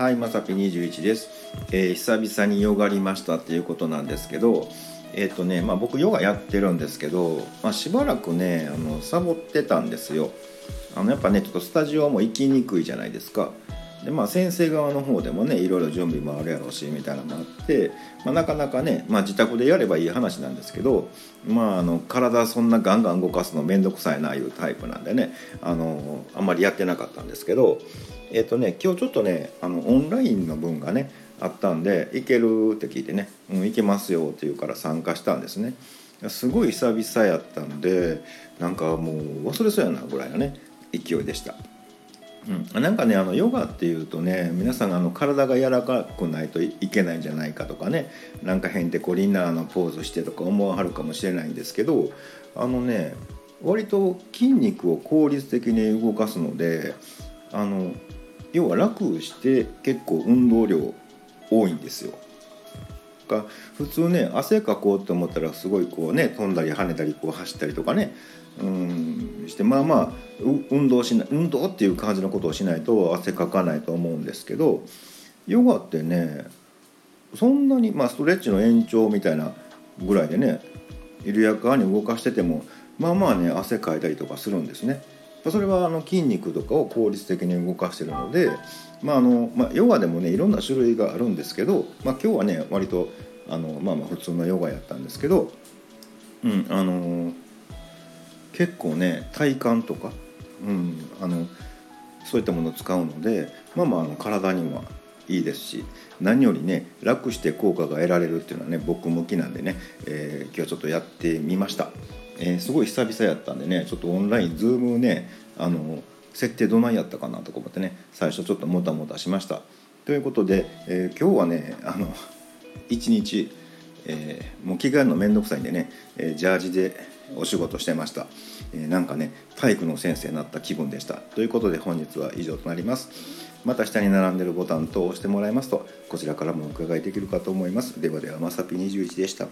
はい、まさぴ21です、えー、久々にヨガりましたっていうことなんですけど、えっ、ー、とね、まあ僕ヨガやってるんですけど、まあ、しばらくね、あのサボってたんですよ。あのやっぱね、ちょっとスタジオも行きにくいじゃないですか。でまあ先生側の方でもねいろいろ準備もあるやろうしみたいなのもあって、まあ、なかなかね、まあ、自宅でやればいい話なんですけど、まあ、あの体そんなガンガン動かすの面倒くさいないうタイプなんでねあのあんまりやってなかったんですけどえっ、ー、とね今日ちょっとねあのオンラインの分がねあったんで「行ける?」って聞いてね「うん、行けますよ」って言うから参加したんですね。すごい久々やったんでなんかもう忘れそうやなぐらいのね勢いでした。うん、なんかねあのヨガっていうとね皆さんあの体が柔らかくないといけないんじゃないかとかねなんかへんてこりんなのポーズしてとか思わはるかもしれないんですけどあのね割と筋肉を効率的に動かすのであの要は楽して結構運動量多いんですよ。か普通ね汗かこうと思ったらすごいこうね飛んだり跳ねたりこう走ったりとかねうんしてまあまあ運動しない運動っていう感じのことをしないと汗かかないと思うんですけどヨガってねそんなにまあストレッチの延長みたいなぐらいでね緩やかに動かしててもまあまあね汗かいたりとかするんですね。それはあの筋肉とかを効率的に動かしてるので、まああのまあ、ヨガでもねいろんな種類があるんですけど、まあ、今日はね割とあの、まあ、まあ普通のヨガやったんですけど、うんあの結構ね体幹とか、うん、あのそういったものを使うので、まあ、まああの体にはいいですし何よりね楽して効果が得られるっていうのはね僕向きなんでね、えー、今日はちょっとやってみました。えー、すごい久々やったんでねちょっとオンラインズームねあの設定どないやったかなとか思ってね最初ちょっともたもたしました。ということで、えー、今日はねあの一日、えー、もう着替えるの面倒くさいんでね、えー、ジャージでお仕事してました、えー、なんかね体育の先生になった気分でした。ということで本日は以上となります。また下に並んでるボタンと押してもらいますとこちらからもお伺いできるかと思います。ではではまさぴ21でした